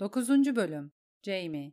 9. Bölüm Jamie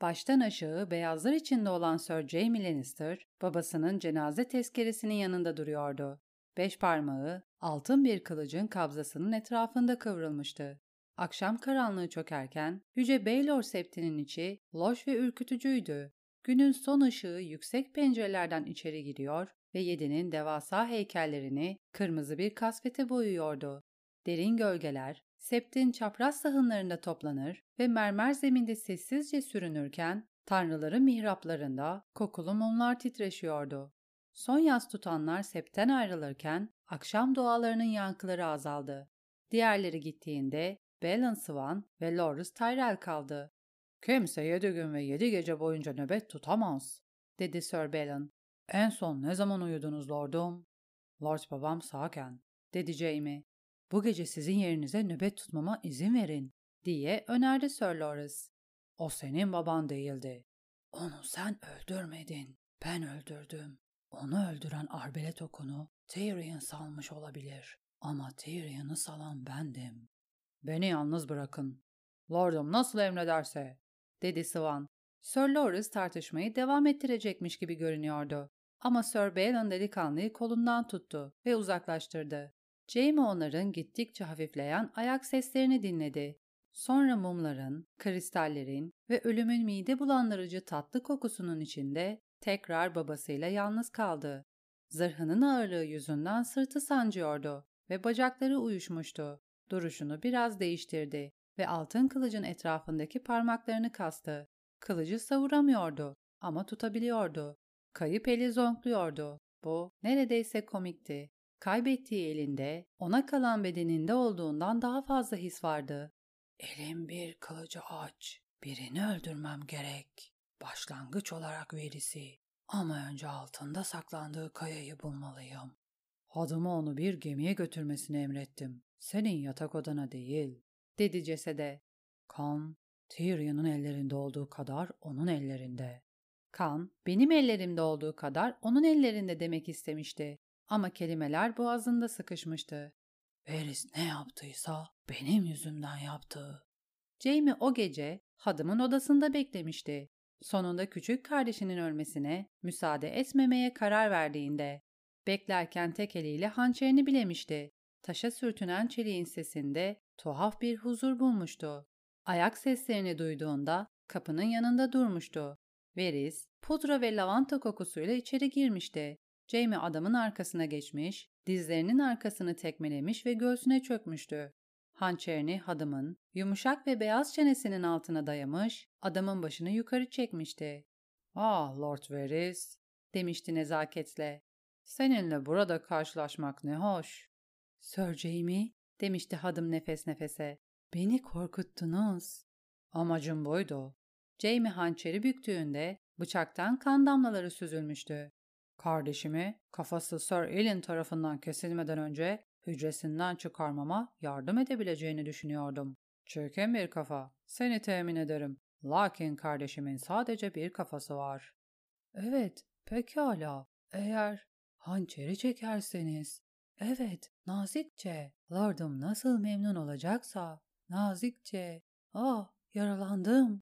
Baştan aşağı beyazlar içinde olan Sir Jamie Lannister, babasının cenaze tezkeresinin yanında duruyordu. Beş parmağı, altın bir kılıcın kabzasının etrafında kıvrılmıştı. Akşam karanlığı çökerken, Yüce Baylor septinin içi loş ve ürkütücüydü. Günün son ışığı yüksek pencerelerden içeri giriyor ve yedinin devasa heykellerini kırmızı bir kasvete boyuyordu. Derin gölgeler, septin çapraz sahınlarında toplanır ve mermer zeminde sessizce sürünürken tanrıların mihraplarında kokulu mumlar titreşiyordu. Son yaz tutanlar septen ayrılırken akşam dualarının yankıları azaldı. Diğerleri gittiğinde Balon Swan ve Loris Tyrell kaldı. Kimse yedi gün ve yedi gece boyunca nöbet tutamaz, dedi Sir Balon. En son ne zaman uyudunuz lordum? Lord babam sağken, dedi Jamie. Bu gece sizin yerinize nöbet tutmama izin verin, diye önerdi Sir Loris. O senin baban değildi. Onu sen öldürmedin. Ben öldürdüm. Onu öldüren arbelet okunu Tyrion salmış olabilir. Ama Tyrion'u salan bendim. Beni yalnız bırakın. Lordum nasıl emrederse, dedi Swan. Sir Loris tartışmayı devam ettirecekmiş gibi görünüyordu. Ama Sir Balon delikanlıyı kolundan tuttu ve uzaklaştırdı. Jamie onların gittikçe hafifleyen ayak seslerini dinledi. Sonra mumların, kristallerin ve ölümün mide bulandırıcı tatlı kokusunun içinde tekrar babasıyla yalnız kaldı. Zırhının ağırlığı yüzünden sırtı sancıyordu ve bacakları uyuşmuştu. Duruşunu biraz değiştirdi ve altın kılıcın etrafındaki parmaklarını kastı. Kılıcı savuramıyordu ama tutabiliyordu. Kayıp eli zonkluyordu. Bu neredeyse komikti. Kaybettiği elinde, ona kalan bedeninde olduğundan daha fazla his vardı. Elim bir kılıcı aç. Birini öldürmem gerek. Başlangıç olarak verisi. Ama önce altında saklandığı kayayı bulmalıyım. Hadımı onu bir gemiye götürmesini emrettim. Senin yatak odana değil, dedi cesede. Kan, Tyrion'un ellerinde olduğu kadar onun ellerinde. Kan, benim ellerimde olduğu kadar onun ellerinde demek istemişti. Ama kelimeler boğazında sıkışmıştı. Varys ne yaptıysa benim yüzümden yaptı. Jamie o gece hadımın odasında beklemişti. Sonunda küçük kardeşinin ölmesine müsaade etmemeye karar verdiğinde. Beklerken tek eliyle hançerini bilemişti. Taşa sürtünen çeliğin sesinde tuhaf bir huzur bulmuştu. Ayak seslerini duyduğunda kapının yanında durmuştu. Veris, pudra ve lavanta kokusuyla içeri girmişti. Jamie adamın arkasına geçmiş, dizlerinin arkasını tekmelemiş ve göğsüne çökmüştü. Hançerini hadımın, yumuşak ve beyaz çenesinin altına dayamış, adamın başını yukarı çekmişti. ''Ah Lord Varys'' demişti nezaketle. ''Seninle burada karşılaşmak ne hoş.'' ''Sir Jamie'' demişti hadım nefes nefese. ''Beni korkuttunuz.'' ''Amacım buydu.'' Jamie hançeri büktüğünde bıçaktan kan damlaları süzülmüştü. Kardeşimi kafası Sir Elin tarafından kesilmeden önce hücresinden çıkarmama yardım edebileceğini düşünüyordum. Çirkin bir kafa, seni temin ederim. Lakin kardeşimin sadece bir kafası var. Evet, pekala. Eğer hançeri çekerseniz. Evet, nazikçe. Lordum nasıl memnun olacaksa. Nazikçe. Ah, yaralandım.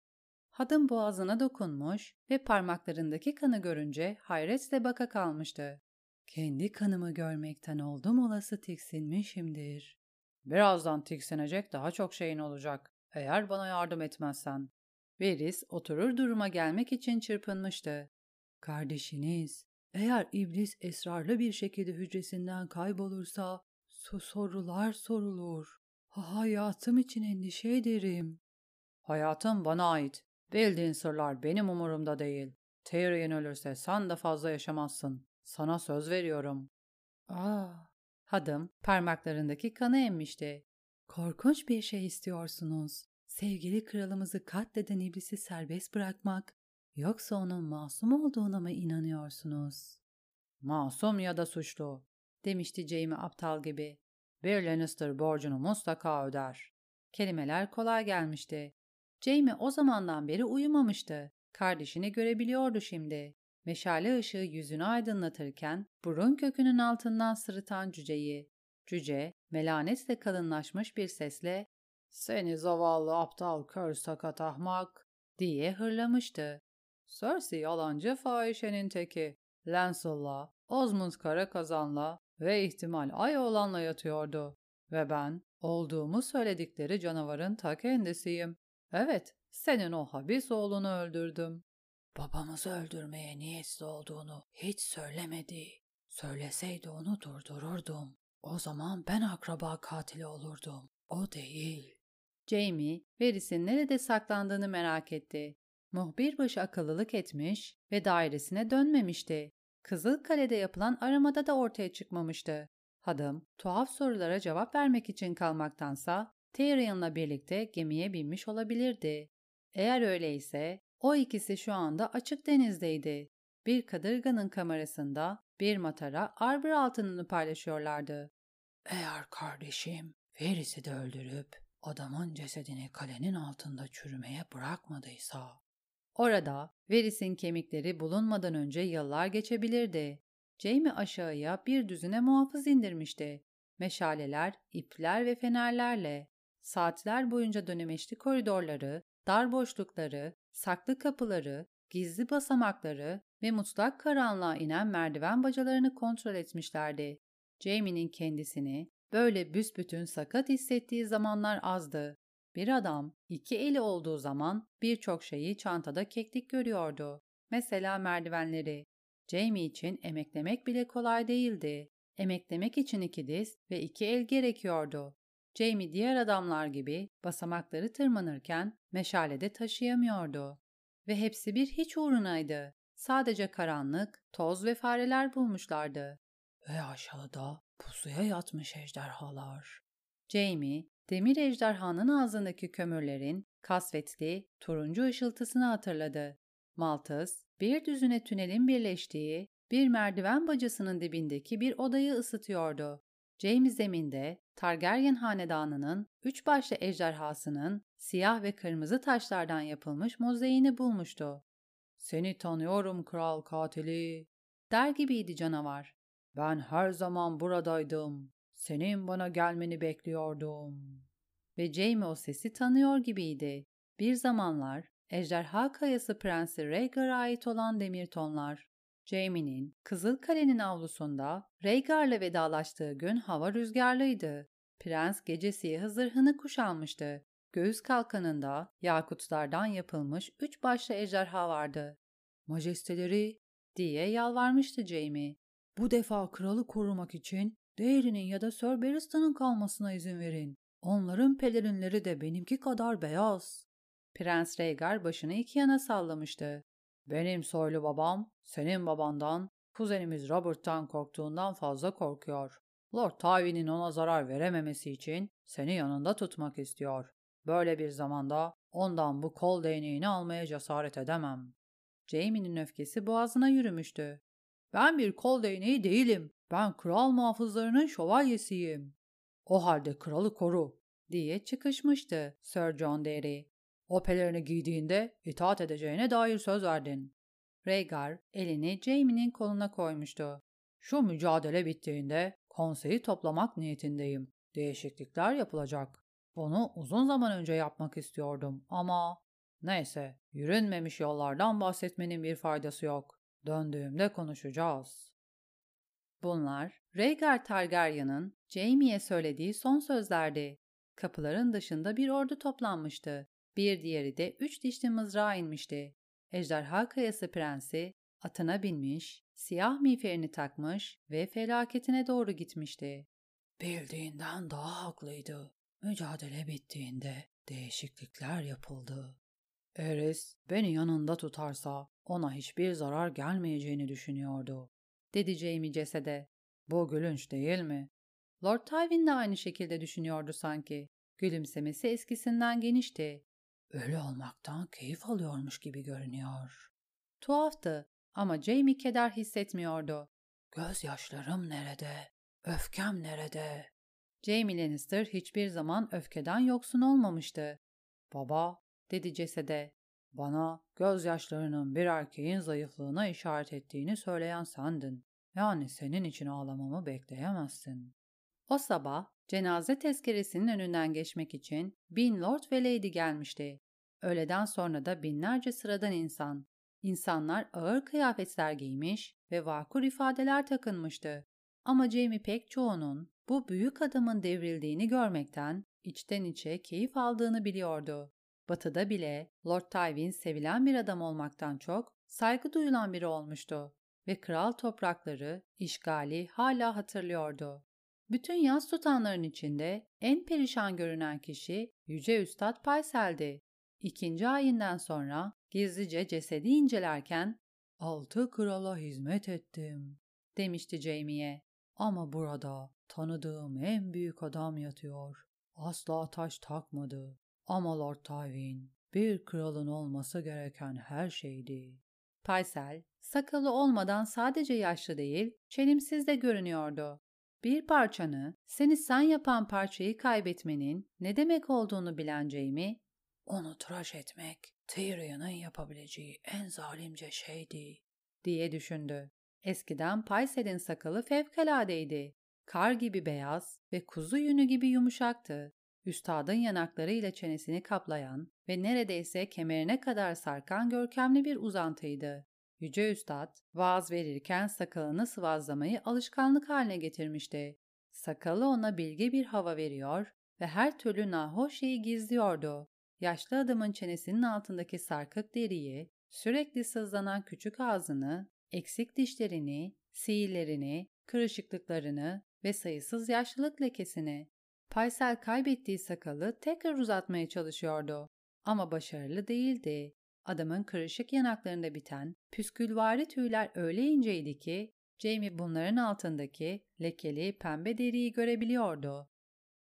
Hadım boğazına dokunmuş ve parmaklarındaki kanı görünce hayretle baka kalmıştı. Kendi kanımı görmekten oldum olası tiksinmişimdir. Birazdan tiksinecek daha çok şeyin olacak. Eğer bana yardım etmezsen. Veris oturur duruma gelmek için çırpınmıştı. Kardeşiniz, eğer iblis esrarlı bir şekilde hücresinden kaybolursa sorular sorulur. Hayatım için endişe ederim. Hayatım bana ait. Bildiğin sırlar benim umurumda değil. Tyrion ölürse sen de fazla yaşamazsın. Sana söz veriyorum. Aa, hadım parmaklarındaki kanı emmişti. Korkunç bir şey istiyorsunuz. Sevgili kralımızı katleden iblisi serbest bırakmak, yoksa onun masum olduğuna mı inanıyorsunuz? Masum ya da suçlu, demişti Jaime aptal gibi. Bir Lannister borcunu mutlaka öder. Kelimeler kolay gelmişti. Jamie o zamandan beri uyumamıştı. Kardeşini görebiliyordu şimdi. Meşale ışığı yüzünü aydınlatırken burun kökünün altından sırıtan cüceyi. Cüce, melanetle kalınlaşmış bir sesle Seni zavallı aptal kör sakat ahmak diye hırlamıştı. Cersei yalancı fahişenin teki. Lancel'la, Osmond kara kazanla ve ihtimal ay olanla yatıyordu. Ve ben olduğumu söyledikleri canavarın ta kendisiyim. Evet, senin o habis oğlunu öldürdüm. Babamızı öldürmeye niyetli olduğunu hiç söylemedi. Söyleseydi onu durdururdum. O zaman ben akraba katili olurdum. O değil. Jamie, Varys'in nerede saklandığını merak etti. Muhbirbaşı akıllılık etmiş ve dairesine dönmemişti. Kızıl Kale'de yapılan aramada da ortaya çıkmamıştı. Hadım, tuhaf sorulara cevap vermek için kalmaktansa Tyrion'la birlikte gemiye binmiş olabilirdi. Eğer öyleyse o ikisi şu anda açık denizdeydi. Bir kadırganın kamerasında bir matara arbor altınını paylaşıyorlardı. Eğer kardeşim Varys'i de öldürüp adamın cesedini kalenin altında çürümeye bırakmadıysa Orada Varys'in kemikleri bulunmadan önce yıllar geçebilirdi. Jaime aşağıya bir düzine muhafız indirmişti. Meşaleler, ipler ve fenerlerle. Saatler boyunca dönemeçli koridorları, dar boşlukları, saklı kapıları, gizli basamakları ve mutlak karanlığa inen merdiven bacalarını kontrol etmişlerdi. Jamie'nin kendisini böyle büsbütün sakat hissettiği zamanlar azdı. Bir adam iki eli olduğu zaman birçok şeyi çantada keklik görüyordu. Mesela merdivenleri. Jamie için emeklemek bile kolay değildi. Emeklemek için iki diz ve iki el gerekiyordu. Jamie diğer adamlar gibi basamakları tırmanırken meşalede taşıyamıyordu. Ve hepsi bir hiç uğrunaydı. Sadece karanlık, toz ve fareler bulmuşlardı. Ve aşağıda pusuya yatmış ejderhalar. Jamie, demir ejderhanın ağzındaki kömürlerin kasvetli, turuncu ışıltısını hatırladı. Maltız, bir düzüne tünelin birleştiği bir merdiven bacasının dibindeki bir odayı ısıtıyordu. James zeminde Targaryen hanedanının üç başlı ejderhasının siyah ve kırmızı taşlardan yapılmış mozaiğini bulmuştu. Seni tanıyorum kral katili. Der gibiydi canavar. Ben her zaman buradaydım. Senin bana gelmeni bekliyordum. Ve Jaime o sesi tanıyor gibiydi. Bir zamanlar Ejderha Kayası Prensi Rhaegar'a ait olan demir tonlar. Jaime'nin Kızıl Kale'nin avlusunda Rhaegar'la vedalaştığı gün hava rüzgarlıydı. Prens gece siyahı zırhını kuşanmıştı. Göğüs kalkanında yakutlardan yapılmış üç başlı ejderha vardı. Majesteleri diye yalvarmıştı Jaime. Bu defa kralı korumak için Değerinin ya da Sir Barristan'ın kalmasına izin verin. Onların pelerinleri de benimki kadar beyaz. Prens Rhaegar başını iki yana sallamıştı. Benim soylu babam, senin babandan, kuzenimiz Robert'tan korktuğundan fazla korkuyor. Lord Tywin'in ona zarar verememesi için seni yanında tutmak istiyor. Böyle bir zamanda ondan bu kol değneğini almaya cesaret edemem. Jaime'nin öfkesi boğazına yürümüştü. Ben bir kol değneği değilim. Ben kral muhafızlarının şövalyesiyim. O halde kralı koru diye çıkışmıştı Sir John Derry. O pelerini giydiğinde itaat edeceğine dair söz verdin. Rhaegar elini Jaime'nin koluna koymuştu. Şu mücadele bittiğinde konseyi toplamak niyetindeyim. Değişiklikler yapılacak. Bunu uzun zaman önce yapmak istiyordum ama neyse yürünmemiş yollardan bahsetmenin bir faydası yok. Döndüğümde konuşacağız. Bunlar Rhaegar Targaryen'ın Jaime'ye söylediği son sözlerdi. Kapıların dışında bir ordu toplanmıştı. Bir diğeri de üç dişli mızrağa inmişti. Ejderha Kayası Prensi atına binmiş, siyah miğferini takmış ve felaketine doğru gitmişti. Bildiğinden daha haklıydı. Mücadele bittiğinde değişiklikler yapıldı. Eris beni yanında tutarsa ona hiçbir zarar gelmeyeceğini düşünüyordu dedi Jamie cesede. Bu gülünç değil mi? Lord Tywin de aynı şekilde düşünüyordu sanki. Gülümsemesi eskisinden genişti. Ölü olmaktan keyif alıyormuş gibi görünüyor. Tuhaftı ama Jamie keder hissetmiyordu. Gözyaşlarım nerede? Öfkem nerede? Jamie Lannister hiçbir zaman öfkeden yoksun olmamıştı. Baba, dedi cesede, bana gözyaşlarının bir erkeğin zayıflığına işaret ettiğini söyleyen sendin. Yani senin için ağlamamı bekleyemezsin. O sabah Cenaze tezkeresinin önünden geçmek için bin lord ve lady gelmişti. Öğleden sonra da binlerce sıradan insan. İnsanlar ağır kıyafetler giymiş ve vakur ifadeler takınmıştı. Ama Jamie pek çoğunun bu büyük adamın devrildiğini görmekten içten içe keyif aldığını biliyordu. Batı'da bile Lord Tywin sevilen bir adam olmaktan çok saygı duyulan biri olmuştu ve kral toprakları, işgali hala hatırlıyordu. Bütün yaz tutanların içinde en perişan görünen kişi Yüce Üstad Paysel'di. İkinci ayinden sonra gizlice cesedi incelerken ''Altı krala hizmet ettim.'' demişti Jamie'ye. ''Ama burada tanıdığım en büyük adam yatıyor. Asla taş takmadı. Ama Lord Tywin bir kralın olması gereken her şeydi.'' Paysel, sakalı olmadan sadece yaşlı değil, çelimsiz de görünüyordu. Bir parçanı, seni sen yapan parçayı kaybetmenin ne demek olduğunu bilen Jamie, onu tıraş etmek Tyrion'un yapabileceği en zalimce şeydi, diye düşündü. Eskiden Paysel'in sakalı fevkaladeydi. Kar gibi beyaz ve kuzu yünü gibi yumuşaktı. Üstadın yanaklarıyla çenesini kaplayan ve neredeyse kemerine kadar sarkan görkemli bir uzantıydı. Yüce Üstad, vaaz verirken sakalını sıvazlamayı alışkanlık haline getirmişti. Sakalı ona bilge bir hava veriyor ve her türlü nahoş şeyi gizliyordu. Yaşlı adamın çenesinin altındaki sarkık deriyi, sürekli sızlanan küçük ağzını, eksik dişlerini, sihirlerini, kırışıklıklarını ve sayısız yaşlılık lekesini. Paysel kaybettiği sakalı tekrar uzatmaya çalışıyordu. Ama başarılı değildi. Adamın kırışık yanaklarında biten püskülvari tüyler öyle inceydi ki Jamie bunların altındaki lekeli pembe deriyi görebiliyordu.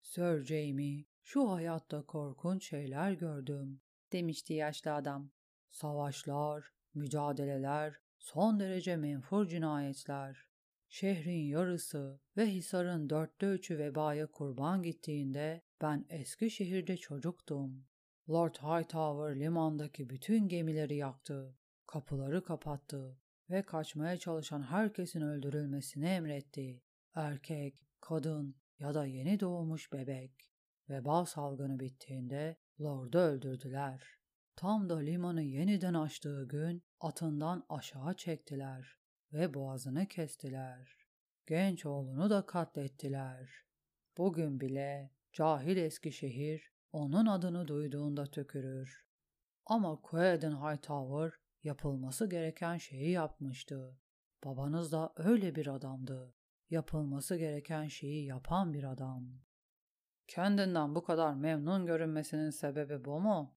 Sir Jamie, şu hayatta korkunç şeyler gördüm, demişti yaşlı adam. Savaşlar, mücadeleler, son derece menfur cinayetler. Şehrin yarısı ve Hisar'ın dörtte üçü vebaya kurban gittiğinde ben eski şehirde çocuktum. Lord Hightower limandaki bütün gemileri yaktı, kapıları kapattı ve kaçmaya çalışan herkesin öldürülmesini emretti. Erkek, kadın ya da yeni doğmuş bebek. Veba salgını bittiğinde Lord'u öldürdüler. Tam da limanı yeniden açtığı gün atından aşağı çektiler ve boğazını kestiler. Genç oğlunu da katlettiler. Bugün bile cahil Eskişehir onun adını duyduğunda tükürür. Ama Quaden Hightower yapılması gereken şeyi yapmıştı. Babanız da öyle bir adamdı. Yapılması gereken şeyi yapan bir adam. Kendinden bu kadar memnun görünmesinin sebebi bu mu?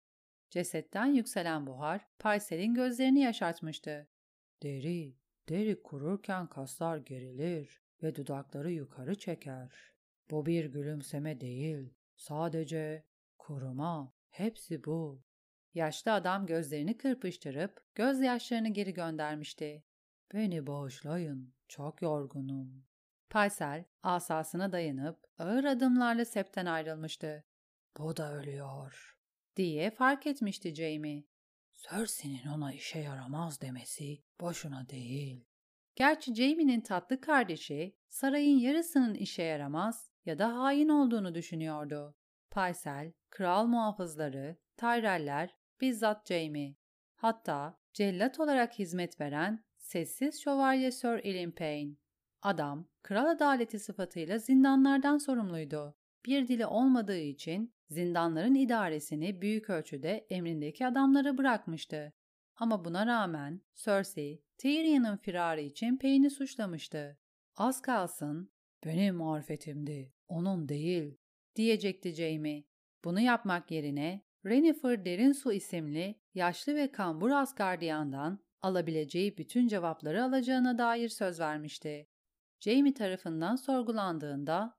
Cesetten yükselen buhar Parsel'in gözlerini yaşartmıştı. Deri, deri kururken kaslar gerilir ve dudakları yukarı çeker. Bu bir gülümseme değil, sadece kuruma. Hepsi bu. Yaşlı adam gözlerini kırpıştırıp gözyaşlarını geri göndermişti. Beni bağışlayın, çok yorgunum. Paysel asasına dayanıp ağır adımlarla septen ayrılmıştı. Bu da ölüyor diye fark etmişti Jamie. Cersei'nin ona işe yaramaz demesi boşuna değil. Gerçi Jamie'nin tatlı kardeşi sarayın yarısının işe yaramaz ya da hain olduğunu düşünüyordu. Paysel, kral muhafızları, Tyreller, bizzat Jamie. Hatta cellat olarak hizmet veren sessiz şövalye Sir Ilan Payne. Adam, kral adaleti sıfatıyla zindanlardan sorumluydu. Bir dili olmadığı için zindanların idaresini büyük ölçüde emrindeki adamlara bırakmıştı. Ama buna rağmen Cersei, Tyrion'un firarı için Payne'i suçlamıştı. Az kalsın, benim marifetimdi, onun değil, diyecekti Jamie. Bunu yapmak yerine Renifer Derinsu isimli yaşlı ve kambur asgardiyandan alabileceği bütün cevapları alacağına dair söz vermişti. Jamie tarafından sorgulandığında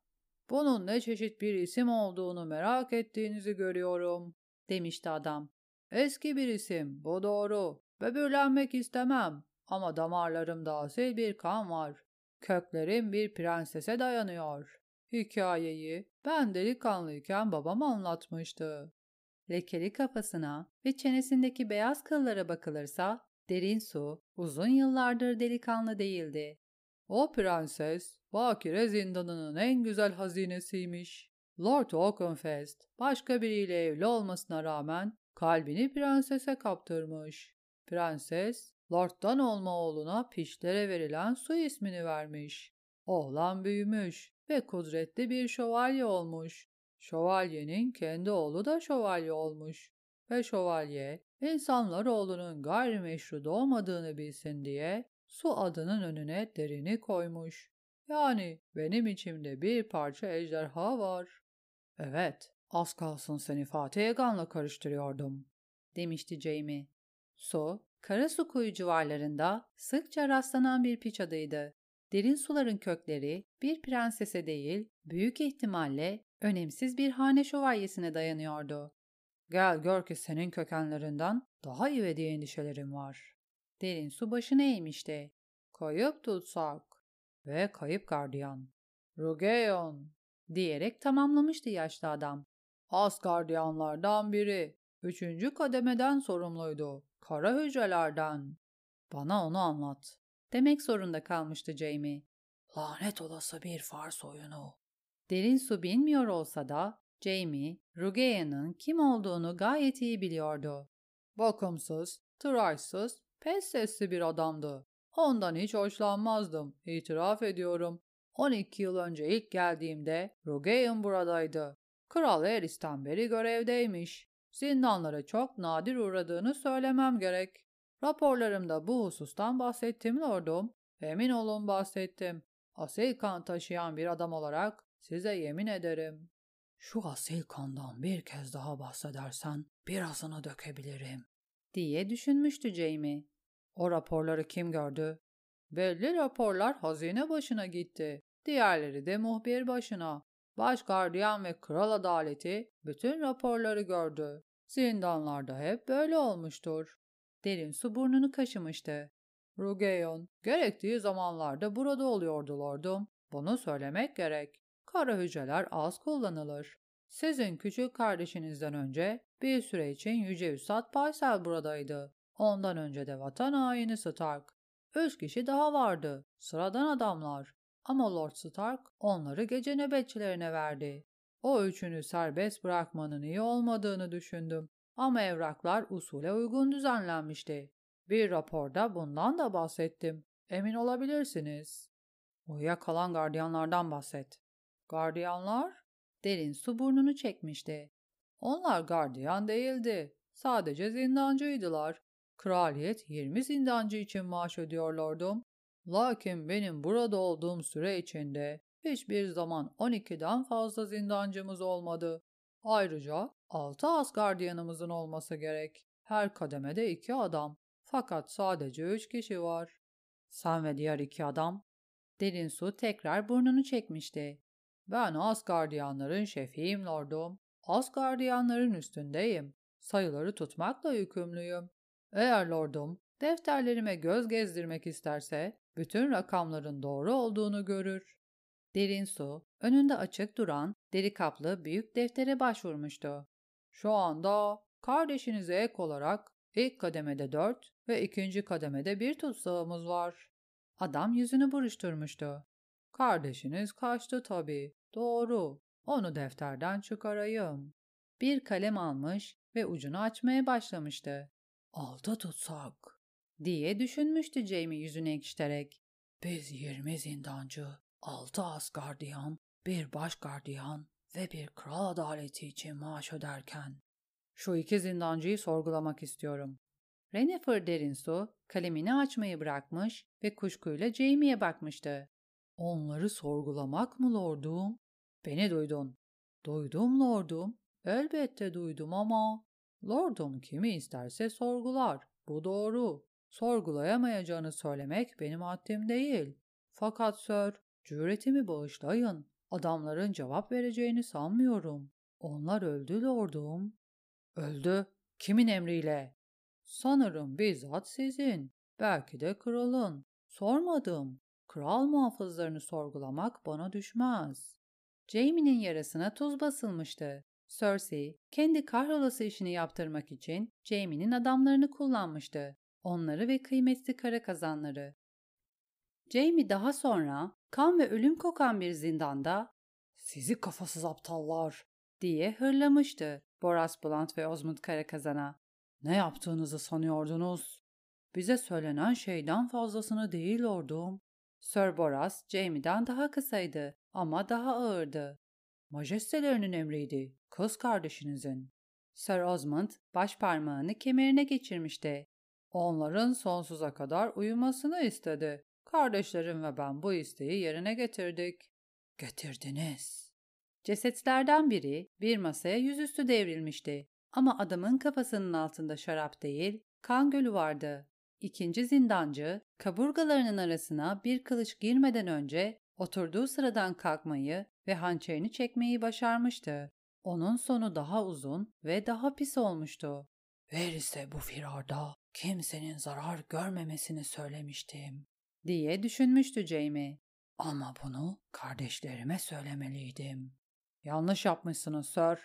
''Bunun ne çeşit bir isim olduğunu merak ettiğinizi görüyorum.'' demişti adam. ''Eski bir isim, bu doğru. Böbürlenmek istemem ama damarlarımda asil bir kan var. Köklerim bir prensese dayanıyor. Hikayeyi ben delikanlıyken babam anlatmıştı. Lekeli kafasına ve çenesindeki beyaz kıllara bakılırsa derin su uzun yıllardır delikanlı değildi. O prenses, Bakire zindanının en güzel hazinesiymiş. Lord Oakenfest, başka biriyle evli olmasına rağmen kalbini prensese kaptırmış. Prenses, Lord'dan olma oğluna pişlere verilen su ismini vermiş. Oğlan büyümüş ve kudretli bir şövalye olmuş. Şövalyenin kendi oğlu da şövalye olmuş. Ve şövalye, insanlar oğlunun gayrimeşru doğmadığını bilsin diye su adının önüne derini koymuş. Yani benim içimde bir parça ejderha var. Evet, az kalsın seni Fatih Egan'la karıştırıyordum, demişti Jamie. Su, Karasu kuyu civarlarında sıkça rastlanan bir piç adıydı. Derin suların kökleri bir prensese değil, büyük ihtimalle önemsiz bir hane şövalyesine dayanıyordu. Gel gör ki senin kökenlerinden daha iyi diye endişelerim var. Derin su başını eğmişti. Kayıp tutsak ve kayıp gardiyan. Rugeon diyerek tamamlamıştı yaşlı adam. As gardiyanlardan biri. Üçüncü kademeden sorumluydu. Kara hücrelerden. Bana onu anlat. Demek zorunda kalmıştı Jamie. Lanet olası bir fars oyunu. Derin su bilmiyor olsa da Jamie, Rugea'nın kim olduğunu gayet iyi biliyordu. Bakımsız, tıraşsız, pes sesli bir adamdı. Ondan hiç hoşlanmazdım, itiraf ediyorum. 12 yıl önce ilk geldiğimde Rugea'nın buradaydı. Kral Eris'ten beri görevdeymiş. Zindanlara çok nadir uğradığını söylemem gerek. Raporlarımda bu husustan bahsettim lordum. Emin olun bahsettim. Asil kan taşıyan bir adam olarak size yemin ederim. Şu asil kandan bir kez daha bahsedersen birazını dökebilirim. Diye düşünmüştü Jamie. O raporları kim gördü? Belli raporlar hazine başına gitti. Diğerleri de muhbir başına. Baş gardiyan ve kral adaleti bütün raporları gördü. Zindanlarda hep böyle olmuştur. Derin su burnunu kaşımıştı. Rugeyon, gerektiği zamanlarda burada oluyordu lordum. Bunu söylemek gerek. Kara hücreler az kullanılır. Sizin küçük kardeşinizden önce bir süre için Yüce Üstad Paysel buradaydı. Ondan önce de vatan haini Stark. Üç kişi daha vardı. Sıradan adamlar. Ama Lord Stark onları gece nöbetçilerine verdi. O üçünü serbest bırakmanın iyi olmadığını düşündüm. Ama evraklar usule uygun düzenlenmişti. Bir raporda bundan da bahsettim. Emin olabilirsiniz. Uyuyakalan gardiyanlardan bahset. Gardiyanlar? Derin su burnunu çekmişti. Onlar gardiyan değildi. Sadece zindancıydılar. Kraliyet 20 zindancı için maaş ödüyor lordum. Lakin benim burada olduğum süre içinde hiçbir zaman 12'den fazla zindancımız olmadı. Ayrıca 6 as gardiyanımızın olması gerek. Her kademede 2 adam. Fakat sadece 3 kişi var. Sen ve diğer iki adam. Derin su tekrar burnunu çekmişti. Ben as gardiyanların şefiyim lordum. As gardiyanların üstündeyim. Sayıları tutmakla yükümlüyüm. Eğer lordum defterlerime göz gezdirmek isterse bütün rakamların doğru olduğunu görür. Derin su, önünde açık duran deri kaplı büyük deftere başvurmuştu. Şu anda kardeşinize ek olarak ilk kademede dört ve ikinci kademede bir tutsağımız var. Adam yüzünü buruşturmuştu. Kardeşiniz kaçtı tabii. Doğru. Onu defterden çıkarayım. Bir kalem almış ve ucunu açmaya başlamıştı. Aldı tutsak diye düşünmüştü Jamie yüzünü ekşiterek. Biz yirmi zindancı, altı as gardiyan, bir baş gardiyan ve bir kral adaleti için maaş öderken. Şu iki zindancıyı sorgulamak istiyorum. Rennefer Derinsu kalemini açmayı bırakmış ve kuşkuyla Jamie'ye bakmıştı. Onları sorgulamak mı lordum? Beni duydun. Duydum lordum. Elbette duydum ama lordum kimi isterse sorgular. Bu doğru. Sorgulayamayacağını söylemek benim haddim değil. Fakat sir, cüretimi bağışlayın. Adamların cevap vereceğini sanmıyorum. Onlar öldü lordum. Öldü. Kimin emriyle? Sanırım bizzat sizin. Belki de kralın. Sormadım. Kral muhafızlarını sorgulamak bana düşmez. Jaime'nin yarasına tuz basılmıştı. Cersei, kendi kahrolası işini yaptırmak için Jaime'nin adamlarını kullanmıştı. Onları ve kıymetli kara kazanları. Jamie daha sonra kan ve ölüm kokan bir zindanda ''Sizi kafasız aptallar!'' diye hırlamıştı Boras Blunt ve Osmond Karakazan'a. ''Ne yaptığınızı sanıyordunuz? Bize söylenen şeyden fazlasını değil ordum.'' Sir Boras, Jamie'den daha kısaydı ama daha ağırdı. ''Majestelerinin emriydi, kız kardeşinizin.'' Sir Osmond baş parmağını kemerine geçirmişti. Onların sonsuza kadar uyumasını istedi. Kardeşlerim ve ben bu isteği yerine getirdik. Getirdiniz. Cesetlerden biri bir masaya yüzüstü devrilmişti. Ama adamın kafasının altında şarap değil, kan gölü vardı. İkinci zindancı, kaburgalarının arasına bir kılıç girmeden önce oturduğu sıradan kalkmayı ve hançerini çekmeyi başarmıştı. Onun sonu daha uzun ve daha pis olmuştu. Ver ise bu firarda kimsenin zarar görmemesini söylemiştim diye düşünmüştü Jamie. Ama bunu kardeşlerime söylemeliydim. Yanlış yapmışsınız Sir.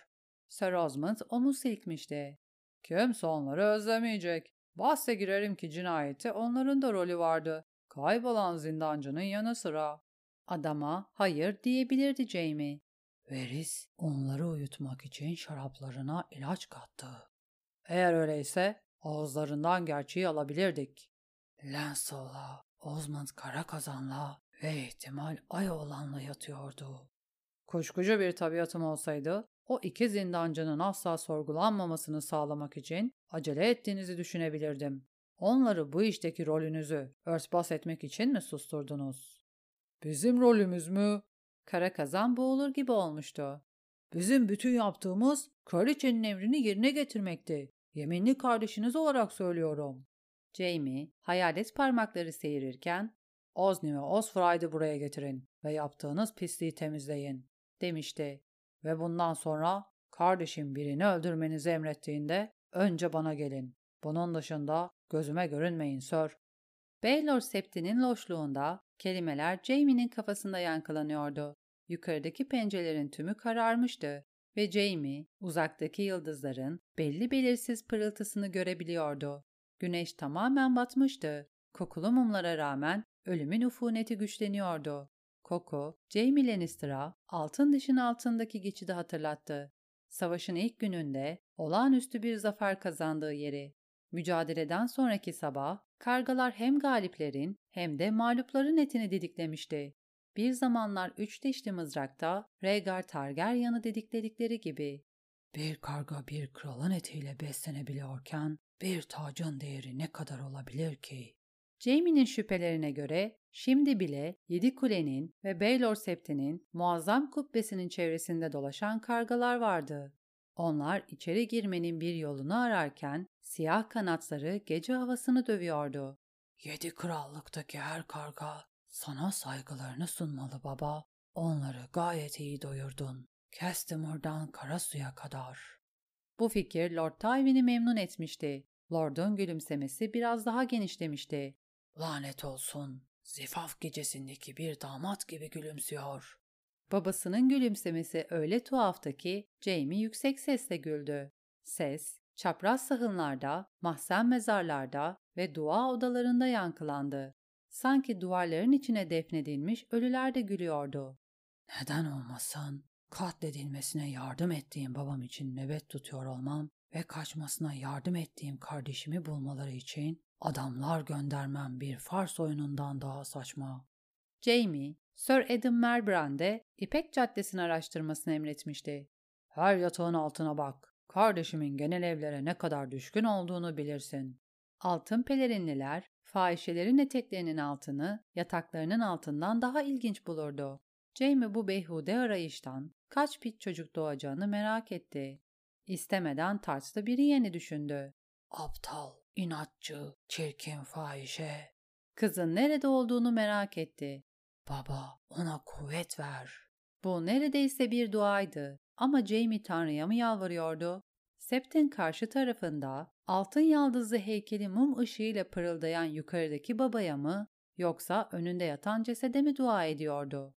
Sir Osmond omuz silkmişti. Kimse onları özlemeyecek. Bahse girerim ki cinayeti onların da rolü vardı. Kaybolan zindancının yanı sıra. Adama hayır diyebilirdi Jamie. Veris onları uyutmak için şaraplarına ilaç kattı. Eğer öyleyse ağızlarından gerçeği alabilirdik. Lancel'la, Osmond Karakazan'la ve ihtimal Ay olanla yatıyordu. Kuşkucu bir tabiatım olsaydı, o iki zindancının asla sorgulanmamasını sağlamak için acele ettiğinizi düşünebilirdim. Onları bu işteki rolünüzü örtbas etmek için mi susturdunuz? Bizim rolümüz mü? Kara kazan boğulur gibi olmuştu. Bizim bütün yaptığımız kraliçenin emrini yerine getirmekti. Yeminli kardeşiniz olarak söylüyorum. Jamie, hayalet parmakları seyirırken Ozni ve Osfray'ı buraya getirin ve yaptığınız pisliği temizleyin, demişti. Ve bundan sonra kardeşim birini öldürmenizi emrettiğinde önce bana gelin. Bunun dışında gözüme görünmeyin sir. Baylor Septi'nin loşluğunda kelimeler Jamie'nin kafasında yankılanıyordu. Yukarıdaki pencerelerin tümü kararmıştı ve Jamie uzaktaki yıldızların belli belirsiz pırıltısını görebiliyordu. Güneş tamamen batmıştı. Kokulu mumlara rağmen ölümün ufuneti güçleniyordu. Koku, Jamie Lannister'a altın dişin altındaki geçidi hatırlattı. Savaşın ilk gününde olağanüstü bir zafer kazandığı yeri. Mücadeleden sonraki sabah kargalar hem galiplerin hem de mağlupların etini didiklemişti. Bir zamanlar üç dişli mızrakta Rhaegar Targaryen'ı didikledikleri gibi. Bir karga bir kralın etiyle beslenebiliyorken bir tacın değeri ne kadar olabilir ki? Jaime'nin şüphelerine göre şimdi bile Yedi Kule'nin ve Baylor Septi'nin muazzam kubbesinin çevresinde dolaşan kargalar vardı. Onlar içeri girmenin bir yolunu ararken siyah kanatları gece havasını dövüyordu. Yedi krallıktaki her karga sana saygılarını sunmalı baba. Onları gayet iyi doyurdun. Castamore'dan Karasu'ya kadar. Bu fikir Lord Tywin'i memnun etmişti. Lord'un gülümsemesi biraz daha genişlemişti. Lanet olsun. Zifaf gecesindeki bir damat gibi gülümsüyor. Babasının gülümsemesi öyle tuhaftı ki Jamie yüksek sesle güldü. Ses, çapraz sahınlarda, mahzen mezarlarda ve dua odalarında yankılandı. Sanki duvarların içine defnedilmiş ölüler de gülüyordu. Neden olmasın? Katledilmesine yardım ettiğim babam için nöbet tutuyor olmam ve kaçmasına yardım ettiğim kardeşimi bulmaları için adamlar göndermem bir Fars oyunundan daha saçma. Jamie, Sir Adam Merbrand'e İpek Caddesi'ni araştırmasını emretmişti. Her yatağın altına bak. Kardeşimin genel evlere ne kadar düşkün olduğunu bilirsin. Altın pelerinliler, fahişelerin eteklerinin altını yataklarının altından daha ilginç bulurdu. Jamie bu beyhude arayıştan kaç pit çocuk doğacağını merak etti. İstemeden tartslı biri yeni düşündü. Aptal, inatçı, çirkin fahişe. Kızın nerede olduğunu merak etti. Baba, ona kuvvet ver. Bu neredeyse bir duaydı. Ama Jamie Tanrı'ya mı yalvarıyordu? Sept'in karşı tarafında altın yaldızlı heykeli mum ışığıyla pırıldayan yukarıdaki babaya mı yoksa önünde yatan cesede mi dua ediyordu?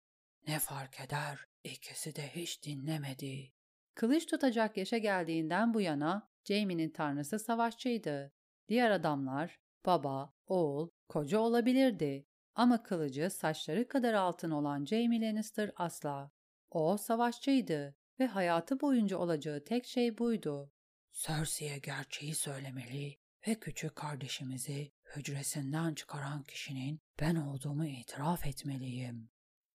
Ne fark eder? İkisi de hiç dinlemedi. Kılıç tutacak yaşa geldiğinden bu yana Jamie'nin tanrısı savaşçıydı. Diğer adamlar baba, oğul, koca olabilirdi. Ama kılıcı saçları kadar altın olan Jaime Lannister asla. O savaşçıydı ve hayatı boyunca olacağı tek şey buydu. Cersei'ye gerçeği söylemeli ve küçük kardeşimizi hücresinden çıkaran kişinin ben olduğumu itiraf etmeliyim.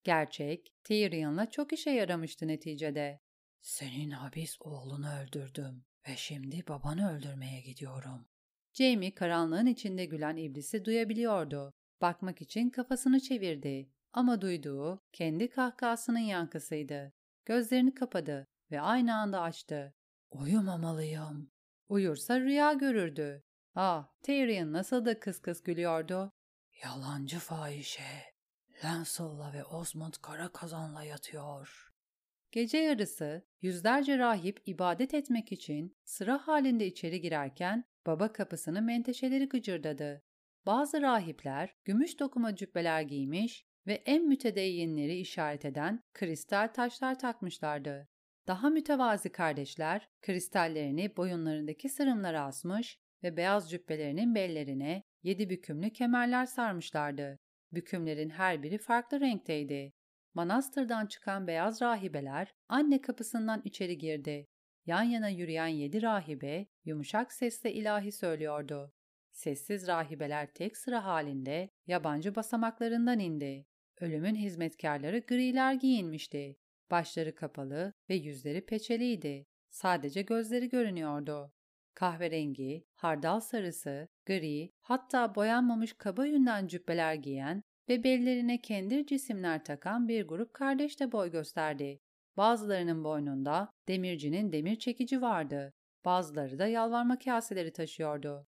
Gerçek, Tyrion'la çok işe yaramıştı neticede. Senin habis oğlunu öldürdüm ve şimdi babanı öldürmeye gidiyorum. Jamie karanlığın içinde gülen iblisi duyabiliyordu. Bakmak için kafasını çevirdi ama duyduğu kendi kahkahasının yankısıydı. Gözlerini kapadı ve aynı anda açtı. Uyumamalıyım. Uyursa rüya görürdü. Ah, Tyrion nasıl da kıs kıs gülüyordu. Yalancı fahişe. Lancel'la ve Osmond kara kazanla yatıyor. Gece yarısı yüzlerce rahip ibadet etmek için sıra halinde içeri girerken baba kapısını menteşeleri gıcırdadı. Bazı rahipler gümüş dokuma cübbeler giymiş ve en mütedeyyinleri işaret eden kristal taşlar takmışlardı. Daha mütevazi kardeşler kristallerini boyunlarındaki sırımlara asmış ve beyaz cübbelerinin bellerine yedi bükümlü kemerler sarmışlardı. Bükümlerin her biri farklı renkteydi. Manastırdan çıkan beyaz rahibeler anne kapısından içeri girdi. Yan yana yürüyen yedi rahibe yumuşak sesle ilahi söylüyordu. Sessiz rahibeler tek sıra halinde yabancı basamaklarından indi. Ölümün hizmetkarları griler giyinmişti. Başları kapalı ve yüzleri peçeliydi. Sadece gözleri görünüyordu. Kahverengi, hardal sarısı, gri, hatta boyanmamış kaba yünden cübbeler giyen ve bellerine kendir cisimler takan bir grup kardeş de boy gösterdi. Bazılarının boynunda demircinin demir çekici vardı. Bazıları da yalvarma kaseleri taşıyordu.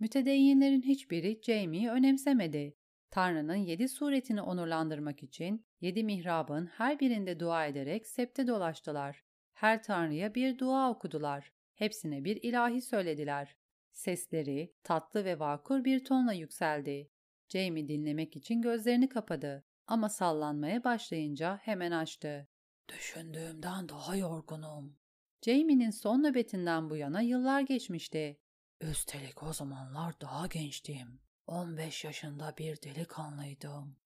Mütedeyyinlerin hiçbiri Jamie'yi önemsemedi. Tanrı'nın yedi suretini onurlandırmak için yedi mihrabın her birinde dua ederek septe dolaştılar. Her tanrıya bir dua okudular. Hepsine bir ilahi söylediler. Sesleri tatlı ve vakur bir tonla yükseldi. Jamie dinlemek için gözlerini kapadı ama sallanmaya başlayınca hemen açtı. Düşündüğümden daha yorgunum. Jamie'nin son nöbetinden bu yana yıllar geçmişti. Üstelik o zamanlar daha gençtim. 15 yaşında bir delikanlıydım.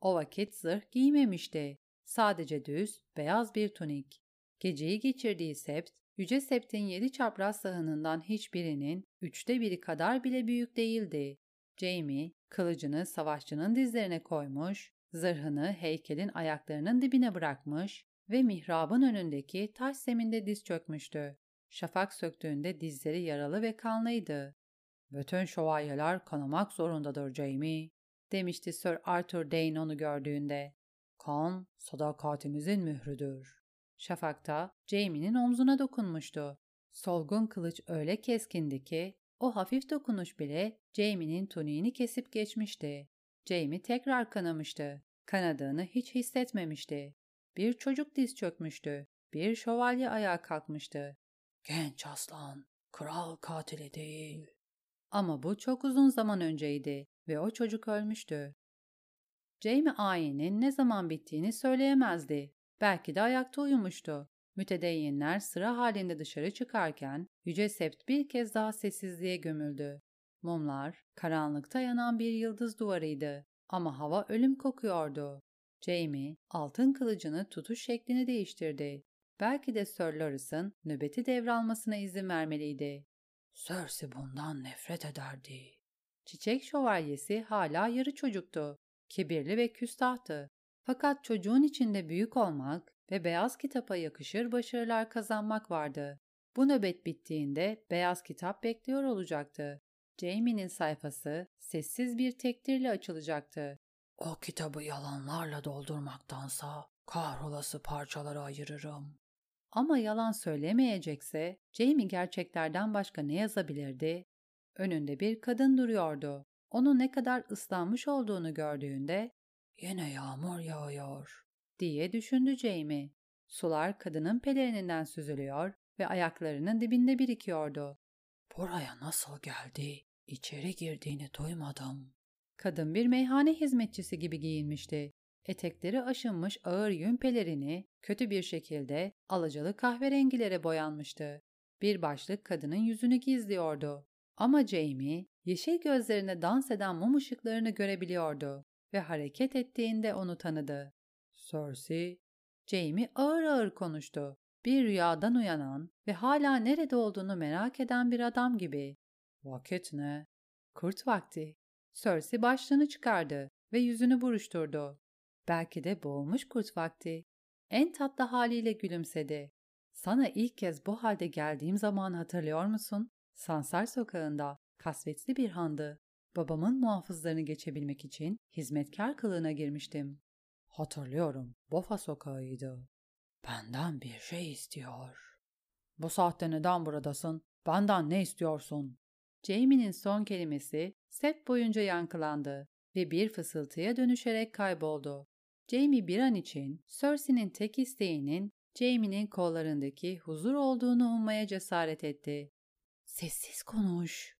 O vakit zırh giymemişti. Sadece düz, beyaz bir tunik. Geceyi geçirdiği sept, Yüce Sept'in yedi çapraz sahanından hiçbirinin üçte biri kadar bile büyük değildi. Jamie, kılıcını savaşçının dizlerine koymuş, zırhını heykelin ayaklarının dibine bırakmış ve mihrabın önündeki taş zeminde diz çökmüştü. Şafak söktüğünde dizleri yaralı ve kanlıydı. Bütün şövalyeler kanamak zorundadır Jamie, demişti Sir Arthur Dane onu gördüğünde. Kan, sadakatimizin mührüdür. Şafakta Jamie'nin omzuna dokunmuştu. Solgun kılıç öyle keskindi ki o hafif dokunuş bile Jamie'nin tuniğini kesip geçmişti. Jamie tekrar kanamıştı. Kanadığını hiç hissetmemişti. Bir çocuk diz çökmüştü. Bir şövalye ayağa kalkmıştı. Genç aslan, kral katili değil. Ama bu çok uzun zaman önceydi ve o çocuk ölmüştü. Jamie ayinin ne zaman bittiğini söyleyemezdi. Belki de ayakta uyumuştu. Mütedeyyinler sıra halinde dışarı çıkarken Yüce Sept bir kez daha sessizliğe gömüldü. Mumlar, karanlıkta yanan bir yıldız duvarıydı ama hava ölüm kokuyordu. Jamie, altın kılıcını tutuş şeklini değiştirdi. Belki de Sir Loris'ın nöbeti devralmasına izin vermeliydi. Cersei bundan nefret ederdi. Çiçek şövalyesi hala yarı çocuktu. Kibirli ve küstahtı. Fakat çocuğun içinde büyük olmak ve beyaz kitapa yakışır başarılar kazanmak vardı. Bu nöbet bittiğinde beyaz kitap bekliyor olacaktı. Jamie'nin sayfası sessiz bir tektirle açılacaktı. O kitabı yalanlarla doldurmaktansa kahrolası parçalara ayırırım. Ama yalan söylemeyecekse Jamie gerçeklerden başka ne yazabilirdi? Önünde bir kadın duruyordu. Onun ne kadar ıslanmış olduğunu gördüğünde ''Yine yağmur yağıyor.'' diye düşündü Jamie. Sular kadının pelerininden süzülüyor ve ayaklarının dibinde birikiyordu. ''Buraya nasıl geldi? İçeri girdiğini duymadım.'' Kadın bir meyhane hizmetçisi gibi giyinmişti. Etekleri aşınmış ağır yün pelerini kötü bir şekilde alacalı kahverengilere boyanmıştı. Bir başlık kadının yüzünü gizliyordu. Ama Jamie, yeşil gözlerine dans eden mum ışıklarını görebiliyordu. Ve hareket ettiğinde onu tanıdı. Cersei, Jamie ağır ağır konuştu. Bir rüyadan uyanan ve hala nerede olduğunu merak eden bir adam gibi. Vakit ne? Kurt vakti. Cersei başlığını çıkardı ve yüzünü buruşturdu. Belki de boğulmuş kurt vakti. En tatlı haliyle gülümsedi. Sana ilk kez bu halde geldiğim zamanı hatırlıyor musun? Sansar sokağında kasvetli bir handı. Babamın muhafızlarını geçebilmek için hizmetkar kılığına girmiştim. Hatırlıyorum, Bofa sokağıydı. Benden bir şey istiyor. Bu saatte neden buradasın? Benden ne istiyorsun? Jamie'nin son kelimesi set boyunca yankılandı ve bir fısıltıya dönüşerek kayboldu. Jamie bir an için Cersei'nin tek isteğinin Jamie'nin kollarındaki huzur olduğunu ummaya cesaret etti. Sessiz konuş.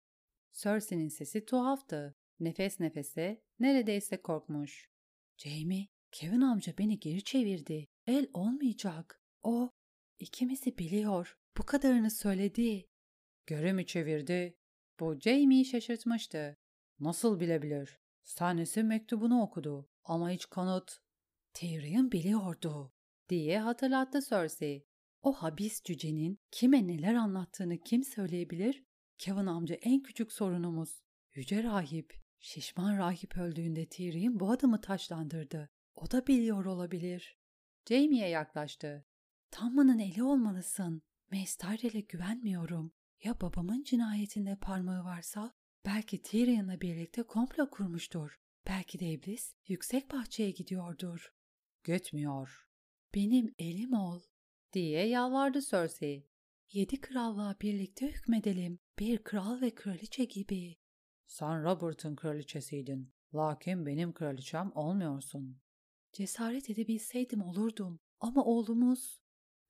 Cersei'nin sesi tuhaftı. Nefes nefese, neredeyse korkmuş. Jamie, Kevin amca beni geri çevirdi. El olmayacak. O, ikimizi biliyor. Bu kadarını söyledi. Geri mi çevirdi? Bu Jamie'yi şaşırtmıştı. Nasıl bilebilir? Stannis'in mektubunu okudu ama hiç kanıt. Tyrion biliyordu diye hatırlattı Cersei. O habis cücenin kime neler anlattığını kim söyleyebilir? Kevin amca en küçük sorunumuz. Yüce rahip, şişman rahip öldüğünde Tyrion bu adamı taşlandırdı. O da biliyor olabilir. Jamie'ye yaklaştı. Tammanın eli olmalısın. Mace güvenmiyorum. Ya babamın cinayetinde parmağı varsa? Belki Tyrion'la birlikte komplo kurmuştur. Belki de iblis yüksek bahçeye gidiyordur. Gitmiyor. Benim elim ol, diye yalvardı Cersei. Yedi kralla birlikte hükmedelim. Bir kral ve kraliçe gibi. Sen Robert'ın kraliçesiydin. Lakin benim kraliçem olmuyorsun. Cesaret edebilseydim olurdum. Ama oğlumuz...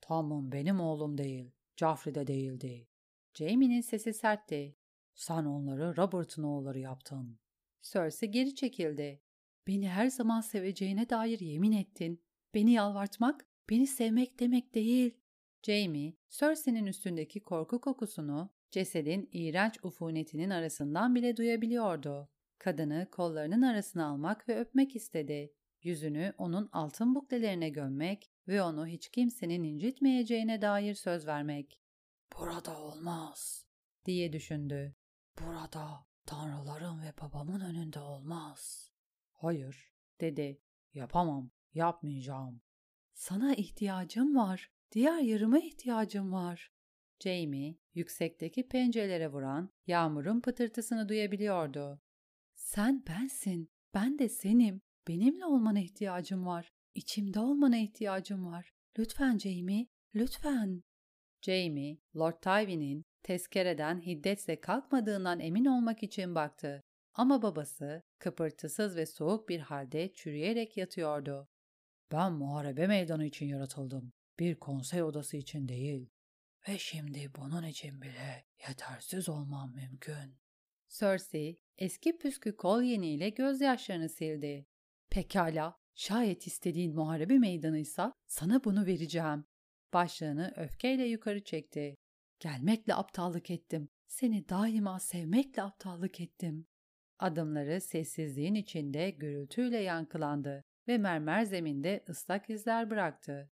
Tamam benim oğlum değil. Joffrey de değildi. Jamie'nin sesi sertti. Sen onları Robert'ın oğulları yaptın. Cersei geri çekildi. Beni her zaman seveceğine dair yemin ettin. Beni yalvartmak, beni sevmek demek değil. Jamie, Cersei'nin üstündeki korku kokusunu cesedin iğrenç ufunetinin arasından bile duyabiliyordu. Kadını kollarının arasına almak ve öpmek istedi. Yüzünü onun altın buklelerine gömmek ve onu hiç kimsenin incitmeyeceğine dair söz vermek. Burada olmaz, diye düşündü. Burada tanrıların ve babamın önünde olmaz. Hayır, dedi. Yapamam, yapmayacağım. Sana ihtiyacım var. Diğer yarıma ihtiyacım var. Jamie, yüksekteki pencerelere vuran yağmurun pıtırtısını duyabiliyordu. Sen bensin, ben de senim. Benimle olmana ihtiyacım var. İçimde olmana ihtiyacım var. Lütfen Jamie, lütfen. Jamie, Lord Tywin'in tezkereden hiddetle kalkmadığından emin olmak için baktı. Ama babası kıpırtısız ve soğuk bir halde çürüyerek yatıyordu. Ben muharebe meydanı için yaratıldım. Bir konsey odası için değil. Ve şimdi bunun için bile yetersiz olmam mümkün. Cersei eski püskü kolyeniyle gözyaşlarını sildi. Pekala, şayet istediğin muharebe meydanıysa sana bunu vereceğim. Başlığını öfkeyle yukarı çekti. Gelmekle aptallık ettim. Seni daima sevmekle aptallık ettim. Adımları sessizliğin içinde gürültüyle yankılandı ve mermer zeminde ıslak izler bıraktı.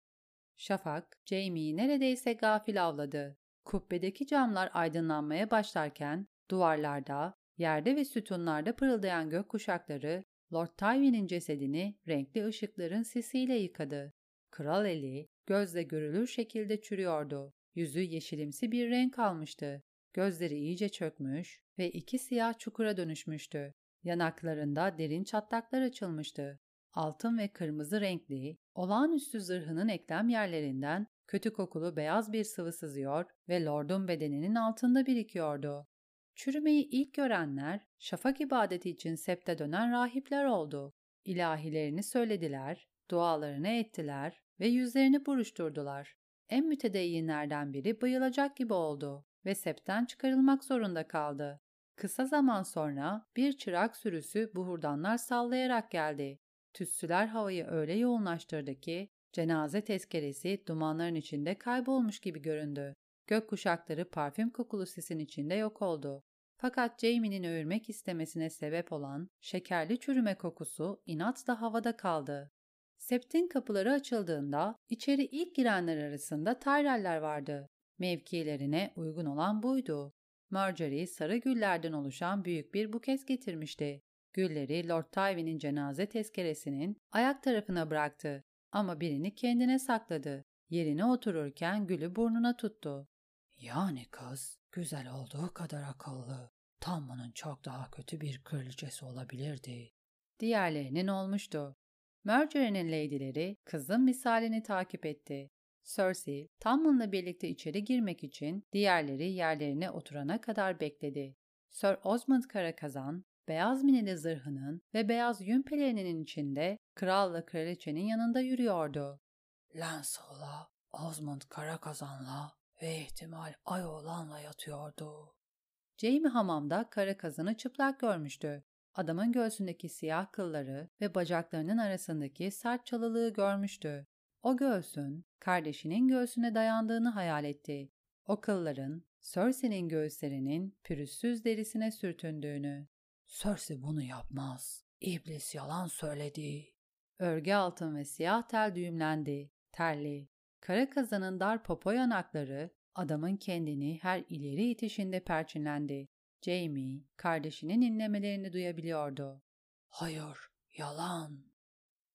Şafak, Jamie'yi neredeyse gafil avladı. Kubbedeki camlar aydınlanmaya başlarken duvarlarda, yerde ve sütunlarda pırıldayan gök kuşakları Lord Tywin'in cesedini renkli ışıkların sisiyle yıkadı. Kral eli gözle görülür şekilde çürüyordu. Yüzü yeşilimsi bir renk almıştı. Gözleri iyice çökmüş ve iki siyah çukura dönüşmüş,tü Yanaklarında derin çatlaklar açılmıştı. Altın ve kırmızı renkli, olağanüstü zırhının eklem yerlerinden kötü kokulu beyaz bir sıvı sızıyor ve lordun bedeninin altında birikiyordu. Çürümeyi ilk görenler şafak ibadeti için septe dönen rahipler oldu. İlahilerini söylediler, dualarını ettiler ve yüzlerini buruşturdular. En mütedeyyinlerden biri bayılacak gibi oldu ve septen çıkarılmak zorunda kaldı. Kısa zaman sonra bir çırak sürüsü buhurdanlar sallayarak geldi. Tütsüler havayı öyle yoğunlaştırdı ki cenaze tezkeresi dumanların içinde kaybolmuş gibi göründü. Gök kuşakları parfüm kokulu sisin içinde yok oldu. Fakat Jamie'nin öğürmek istemesine sebep olan şekerli çürüme kokusu inatla havada kaldı. Septin kapıları açıldığında içeri ilk girenler arasında Tyrell'ler vardı. Mevkilerine uygun olan buydu. Marjorie sarı güllerden oluşan büyük bir buket getirmişti. Gülleri Lord Tywin'in cenaze tezkeresinin ayak tarafına bıraktı ama birini kendine sakladı. Yerine otururken gülü burnuna tuttu. Yani kız güzel olduğu kadar akıllı. Tam bunun çok daha kötü bir kraliçesi olabilirdi. Diğerlerinin olmuştu. Marjorie'nin lady'leri kızın misalini takip etti. Cersei, Tamlin'la birlikte içeri girmek için diğerleri yerlerine oturana kadar bekledi. Sir Osmond Karakazan, beyaz minili zırhının ve beyaz yün pelerininin içinde kralla kraliçenin yanında yürüyordu. Lancel'la, Osmond Karakazan'la ve ihtimal Ayoğlan'la yatıyordu. Jamie hamamda kara kazanı çıplak görmüştü. Adamın göğsündeki siyah kılları ve bacaklarının arasındaki sert çalılığı görmüştü. O göğsün kardeşinin göğsüne dayandığını hayal etti. O kılların Cersei'nin göğüslerinin pürüzsüz derisine sürtündüğünü. Cersei bunu yapmaz. İblis yalan söyledi. Örgü altın ve siyah tel düğümlendi. Terli. Kara kazanın dar popo yanakları adamın kendini her ileri itişinde perçinlendi. Jamie, kardeşinin inlemelerini duyabiliyordu. Hayır, yalan.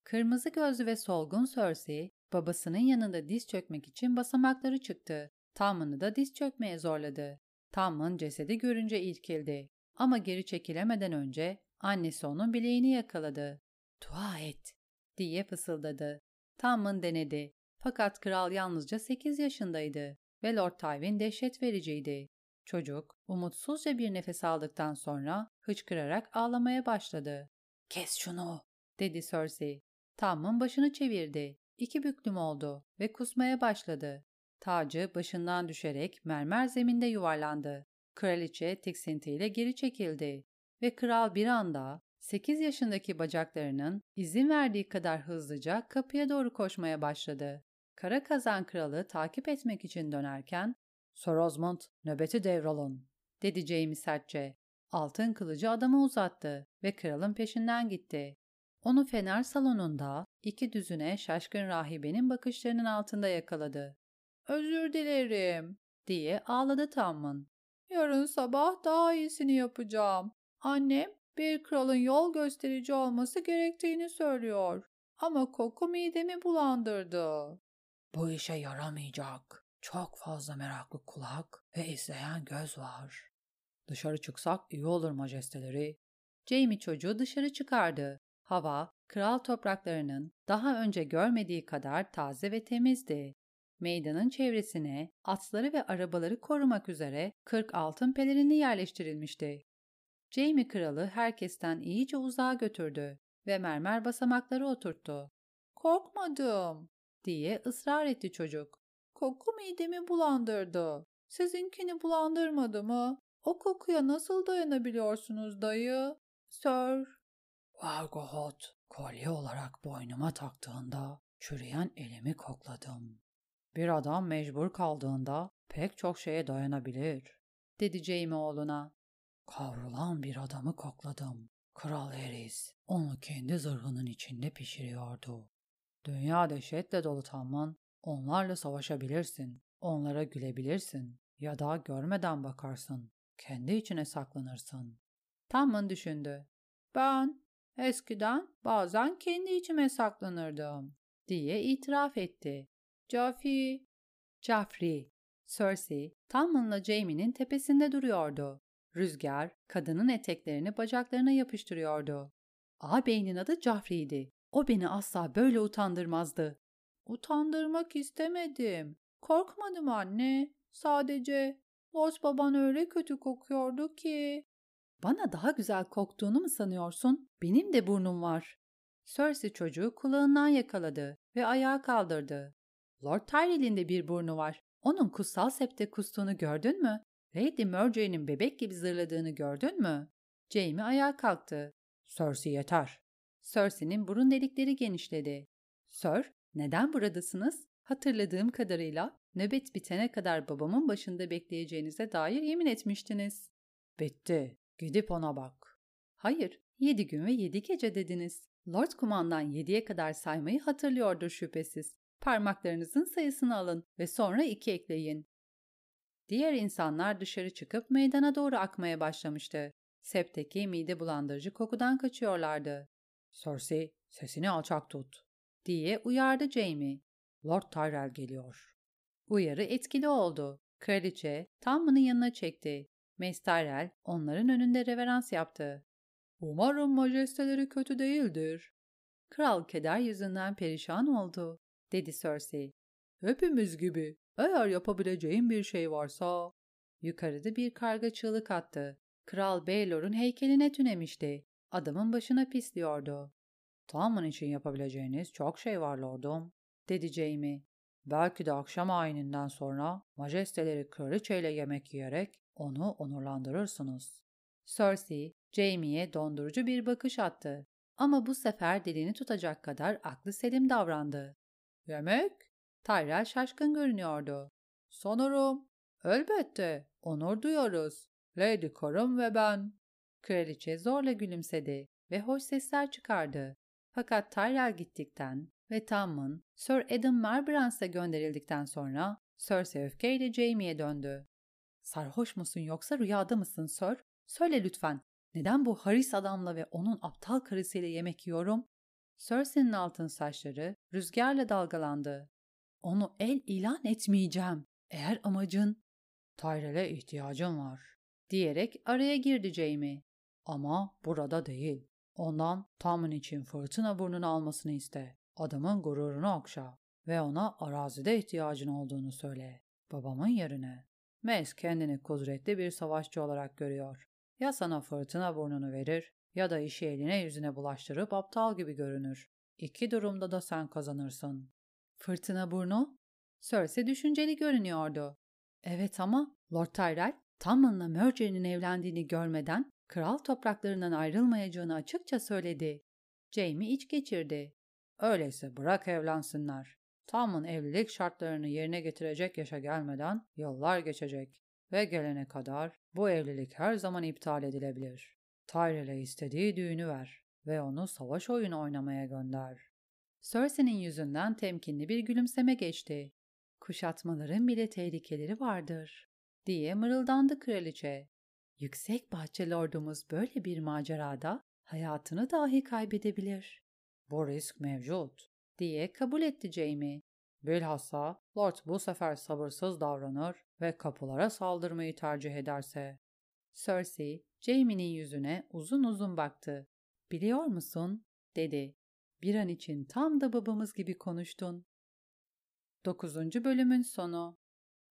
Kırmızı gözlü ve solgun Cersei, babasının yanında diz çökmek için basamakları çıktı. Tamın'ı da diz çökmeye zorladı. Tamın cesedi görünce irkildi. Ama geri çekilemeden önce annesi onun bileğini yakaladı. Dua et, diye fısıldadı. Tamın denedi. Fakat kral yalnızca 8 yaşındaydı ve Lord Tywin dehşet vericiydi. Çocuk umutsuzca bir nefes aldıktan sonra hıçkırarak ağlamaya başladı. ''Kes şunu!'' dedi Cersei. Tam'ın başını çevirdi. İki büklüm oldu ve kusmaya başladı. Tacı başından düşerek mermer zeminde yuvarlandı. Kraliçe tiksintiyle geri çekildi ve kral bir anda 8 yaşındaki bacaklarının izin verdiği kadar hızlıca kapıya doğru koşmaya başladı. Kara Kazan Kralı takip etmek için dönerken ''Sir Osmond, nöbeti devralın.'' dedi Jaime sertçe. Altın kılıcı adamı uzattı ve kralın peşinden gitti. Onu fener salonunda iki düzüne şaşkın rahibenin bakışlarının altında yakaladı. ''Özür dilerim.'' diye ağladı Tammun. ''Yarın sabah daha iyisini yapacağım. Annem bir kralın yol gösterici olması gerektiğini söylüyor. Ama koku midemi bulandırdı. Bu işe yaramayacak. Çok fazla meraklı kulak ve izleyen göz var. Dışarı çıksak iyi olur majesteleri. Jamie çocuğu dışarı çıkardı. Hava, kral topraklarının daha önce görmediği kadar taze ve temizdi. Meydanın çevresine atları ve arabaları korumak üzere 40 altın pelerini yerleştirilmişti. Jamie kralı herkesten iyice uzağa götürdü ve mermer basamakları oturttu. Korkmadım, diye ısrar etti çocuk. Koku midemi bulandırdı. Sizinkini bulandırmadı mı? O kokuya nasıl dayanabiliyorsunuz dayı? Sir. Vargohot kolye olarak boynuma taktığında çürüyen elimi kokladım. Bir adam mecbur kaldığında pek çok şeye dayanabilir, dedi Jamie oğluna. Kavrulan bir adamı kokladım. Kral Eris onu kendi zırhının içinde pişiriyordu. Dünya dehşetle dolu Tamman. Onlarla savaşabilirsin. Onlara gülebilirsin. Ya da görmeden bakarsın. Kendi içine saklanırsın. Tamman düşündü. Ben eskiden bazen kendi içime saklanırdım diye itiraf etti. Cafi, Joffrey, Cersei, Tamman'la Jaime'nin tepesinde duruyordu. Rüzgar, kadının eteklerini bacaklarına yapıştırıyordu. Ağabeyinin adı Joffrey'di. O beni asla böyle utandırmazdı. Utandırmak istemedim. Korkmadım anne. Sadece Lord baban öyle kötü kokuyordu ki. Bana daha güzel koktuğunu mu sanıyorsun? Benim de burnum var. Cersei çocuğu kulağından yakaladı ve ayağa kaldırdı. Lord Tyrell'in de bir burnu var. Onun kutsal septe kustuğunu gördün mü? Lady Marjorie'nin bebek gibi zırladığını gördün mü? Jaime ayağa kalktı. Cersei yeter. Cersei'nin burun delikleri genişledi. Sir, neden buradasınız? Hatırladığım kadarıyla nöbet bitene kadar babamın başında bekleyeceğinize dair yemin etmiştiniz. Bitti. Gidip ona bak. Hayır, yedi gün ve yedi gece dediniz. Lord kumandan yediye kadar saymayı hatırlıyordur şüphesiz. Parmaklarınızın sayısını alın ve sonra iki ekleyin. Diğer insanlar dışarı çıkıp meydana doğru akmaya başlamıştı. Septeki mide bulandırıcı kokudan kaçıyorlardı. Cersei, sesini alçak tut, diye uyardı Jamie. Lord Tyrell geliyor. Uyarı etkili oldu. Kraliçe Tamman'ın yanına çekti. Mace Tyrell onların önünde reverans yaptı. Umarım majesteleri kötü değildir. Kral keder yüzünden perişan oldu, dedi Cersei. Hepimiz gibi. Eğer yapabileceğim bir şey varsa... Yukarıda bir karga çığlık attı. Kral Baelor'un heykeline tünemişti. Adamın başına pisliyordu. Tamın için yapabileceğiniz çok şey var lordum, dedi Jaime. Belki de akşam ayininden sonra majesteleri kraliçeyle yemek yiyerek onu onurlandırırsınız. Cersei, Jaime'ye dondurucu bir bakış attı. Ama bu sefer dilini tutacak kadar aklı selim davrandı. Yemek? Tyrell şaşkın görünüyordu. Sanırım. Elbette. Onur duyarız. Lady karım ve ben. Kraliçe zorla gülümsedi ve hoş sesler çıkardı. Fakat Tyrell gittikten ve Tommen, Sir Adam Marbrans'a gönderildikten sonra Cersei öfkeyle Jaime'ye döndü. Sarhoş musun yoksa rüyada mısın Sir? Söyle lütfen. Neden bu haris adamla ve onun aptal karısıyla yemek yiyorum? Cersei'nin altın saçları rüzgarla dalgalandı. Onu el ilan etmeyeceğim. Eğer amacın... Tyrell'e ihtiyacım var. Diyerek araya girdi Jaime. Ama burada değil. Ondan Tommen için fırtına burnunu almasını iste. Adamın gururunu okşa ve ona arazide ihtiyacın olduğunu söyle. Babamın yerine. Mace kendini kudretli bir savaşçı olarak görüyor. Ya sana fırtına burnunu verir ya da işi eline yüzüne bulaştırıp aptal gibi görünür. İki durumda da sen kazanırsın. Fırtına burnu? Cersei düşünceli görünüyordu. Evet ama Lord Tyrell, Tommen'la Mercer'in evlendiğini görmeden kral topraklarından ayrılmayacağını açıkça söyledi. Jaime iç geçirdi. Öyleyse bırak evlensinler. Tommen evlilik şartlarını yerine getirecek yaşa gelmeden yıllar geçecek ve gelene kadar bu evlilik her zaman iptal edilebilir. Tyrell'e istediği düğünü ver ve onu savaş oyunu oynamaya gönder. Cersei'nin yüzünden temkinli bir gülümseme geçti. Kuşatmaların bile tehlikeleri vardır, diye mırıldandı kraliçe. Yüksek bahçe lordumuz böyle bir macerada hayatını dahi kaybedebilir. Bu risk mevcut, diye kabul etti Jaime. Bilhassa Lord bu sefer sabırsız davranır ve kapılara saldırmayı tercih ederse. Cersei, Jaime'nin yüzüne uzun uzun baktı. Biliyor musun? dedi. Bir an için tam da babamız gibi konuştun. 9. bölümün sonu